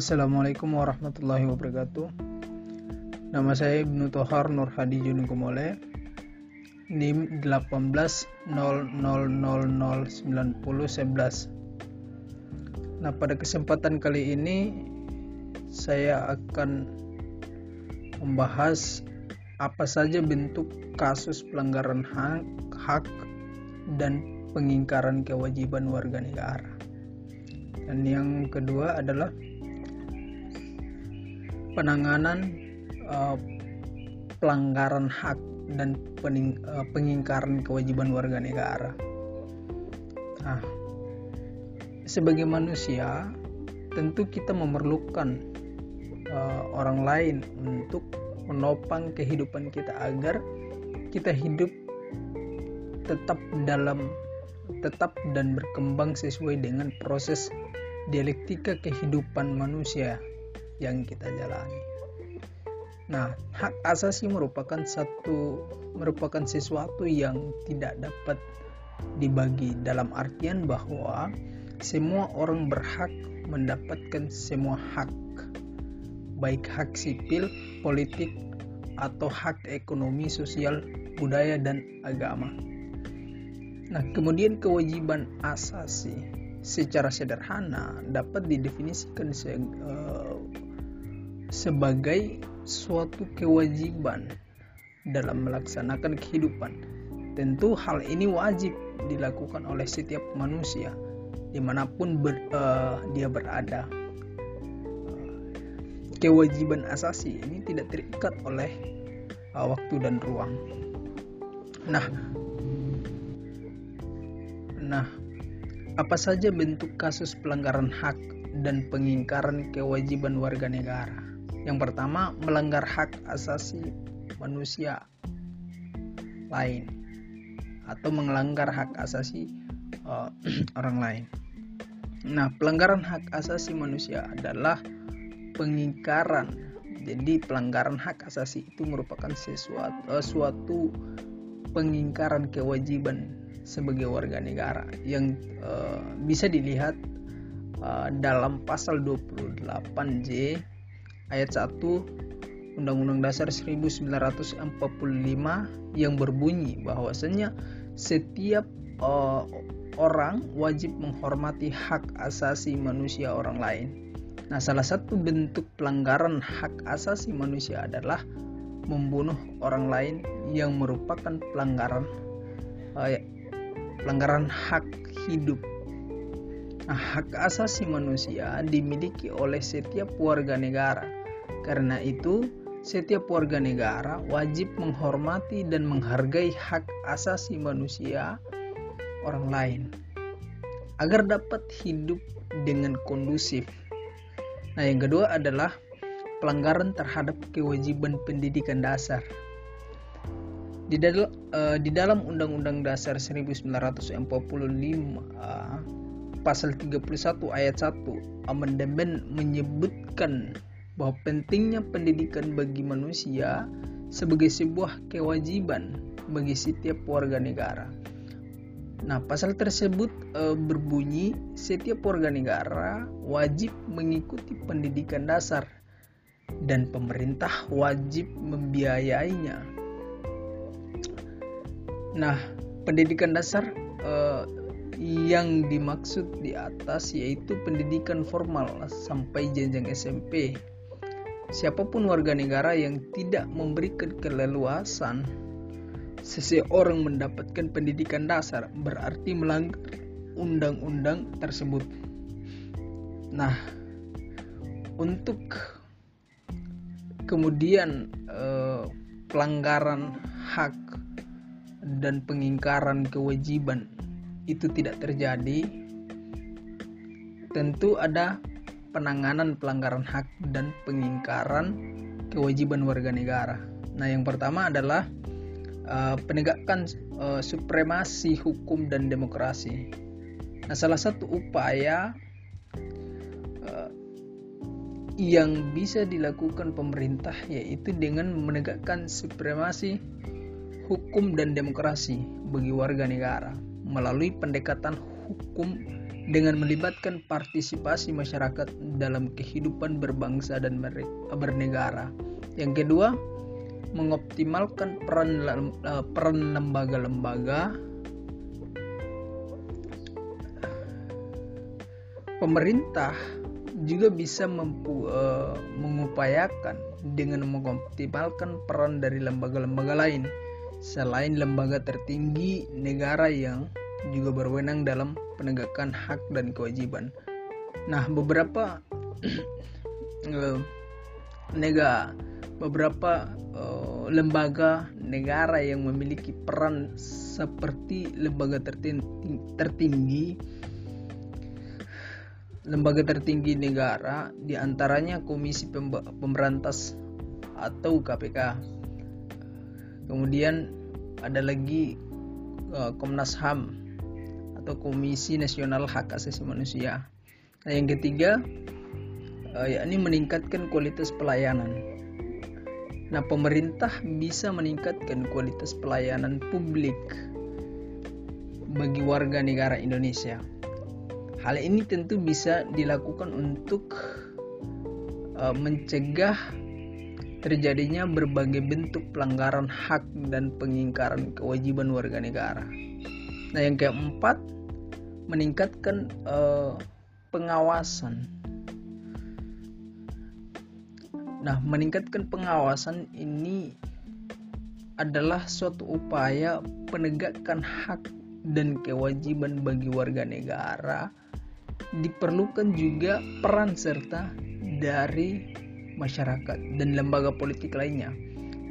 Assalamualaikum warahmatullahi wabarakatuh. Nama saya Ibnu Tohar Nur Hadi Juni Kumole. NIM 1800009011. Nah, pada kesempatan kali ini saya akan membahas apa saja bentuk kasus pelanggaran hak, hak dan pengingkaran kewajiban warga negara. Dan yang kedua adalah penanganan uh, pelanggaran hak dan pening, uh, pengingkaran kewajiban warga negara. Nah, sebagai manusia, tentu kita memerlukan uh, orang lain untuk menopang kehidupan kita agar kita hidup tetap dalam tetap dan berkembang sesuai dengan proses dialektika kehidupan manusia yang kita jalani. Nah, hak asasi merupakan satu merupakan sesuatu yang tidak dapat dibagi dalam artian bahwa semua orang berhak mendapatkan semua hak baik hak sipil, politik atau hak ekonomi, sosial, budaya dan agama. Nah, kemudian kewajiban asasi secara sederhana dapat didefinisikan uh, sebagai suatu kewajiban dalam melaksanakan kehidupan. Tentu hal ini wajib dilakukan oleh setiap manusia di mana pun ber, uh, dia berada. Kewajiban asasi ini tidak terikat oleh uh, waktu dan ruang. Nah, nah, apa saja bentuk kasus pelanggaran hak dan pengingkaran kewajiban warga negara? Yang pertama, melanggar hak asasi manusia lain atau melanggar hak asasi uh, orang lain. Nah, pelanggaran hak asasi manusia adalah pengingkaran. Jadi, pelanggaran hak asasi itu merupakan sesuatu uh, suatu pengingkaran kewajiban sebagai warga negara yang uh, bisa dilihat uh, dalam pasal 28J ayat 1 Undang-Undang Dasar 1945 yang berbunyi bahwasanya setiap uh, orang wajib menghormati hak asasi manusia orang lain. Nah, salah satu bentuk pelanggaran hak asasi manusia adalah membunuh orang lain yang merupakan pelanggaran uh, pelanggaran hak hidup. Nah, hak asasi manusia dimiliki oleh setiap warga negara karena itu, setiap warga negara wajib menghormati dan menghargai hak asasi manusia orang lain agar dapat hidup dengan kondusif. Nah, yang kedua adalah pelanggaran terhadap kewajiban pendidikan dasar. Di, dal uh, di dalam Undang-Undang Dasar 1945 uh, pasal 31 ayat 1 amandemen menyebutkan bahwa pentingnya pendidikan bagi manusia sebagai sebuah kewajiban bagi setiap warga negara. Nah, pasal tersebut e, berbunyi setiap warga negara wajib mengikuti pendidikan dasar dan pemerintah wajib membiayainya. Nah, pendidikan dasar e, yang dimaksud di atas yaitu pendidikan formal sampai jenjang SMP siapa pun warga negara yang tidak memberikan keleluasan seseorang mendapatkan pendidikan dasar berarti melanggar undang-undang tersebut. Nah, untuk kemudian eh, pelanggaran hak dan pengingkaran kewajiban itu tidak terjadi, tentu ada penanganan pelanggaran hak dan pengingkaran kewajiban warga negara. Nah, yang pertama adalah uh, penegakan uh, supremasi hukum dan demokrasi. Nah, salah satu upaya uh, yang bisa dilakukan pemerintah yaitu dengan menegakkan supremasi hukum dan demokrasi bagi warga negara melalui pendekatan hukum dengan melibatkan partisipasi masyarakat dalam kehidupan berbangsa dan bernegara. Yang kedua, mengoptimalkan peran eh, peran lembaga-lembaga pemerintah juga bisa mempu, uh, mengupayakan dengan mengoptimalkan peran dari lembaga-lembaga lain selain lembaga tertinggi negara yang juga berwenang dalam penegakan hak dan kewajiban. Nah, beberapa uh, nega beberapa uh, lembaga negara yang memiliki peran seperti lembaga tertinggi, tertinggi lembaga tertinggi negara di antaranya Komisi Pemberantas atau KPK. Kemudian ada lagi uh, Komnas HAM atau Komisi Nasional Hak Asasi Manusia. Nah, yang ketiga uh, yakni meningkatkan kualitas pelayanan. Nah, pemerintah bisa meningkatkan kualitas pelayanan publik bagi warga negara Indonesia Hal ini tentu bisa dilakukan untuk uh, mencegah terjadinya berbagai bentuk pelanggaran hak dan pengingkaran kewajiban warga negara. Nah, yang keempat, meningkatkan uh, pengawasan. Nah, meningkatkan pengawasan ini adalah suatu upaya penegakan hak dan kewajiban bagi warga negara diperlukan juga peran serta dari masyarakat dan lembaga politik lainnya.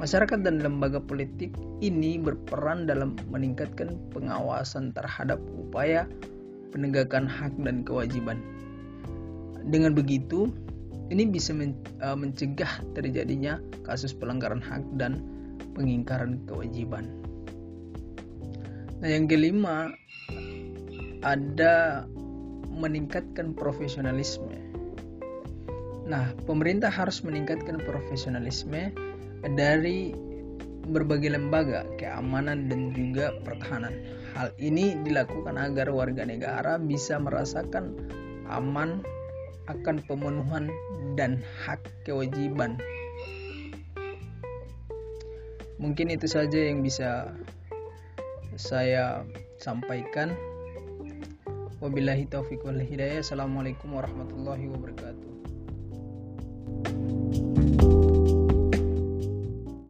Masyarakat dan lembaga politik ini berperan dalam meningkatkan pengawasan terhadap upaya penegakan hak dan kewajiban. Dengan begitu, ini bisa e, mencegah terjadinya kasus pelanggaran hak dan pengingkaran kewajiban. Nah, yang kelima ada meningkatkan profesionalisme. Nah, pemerintah harus meningkatkan profesionalisme dari berbagai lembaga keamanan dan juga pertahanan. Hal ini dilakukan agar warga negara bisa merasakan aman akan pemenuhan dan hak kewajiban. Mungkin itu saja yang bisa saya sampaikan. Wabillahi taufiq wal hidayah. Assalamualaikum warahmatullahi wabarakatuh.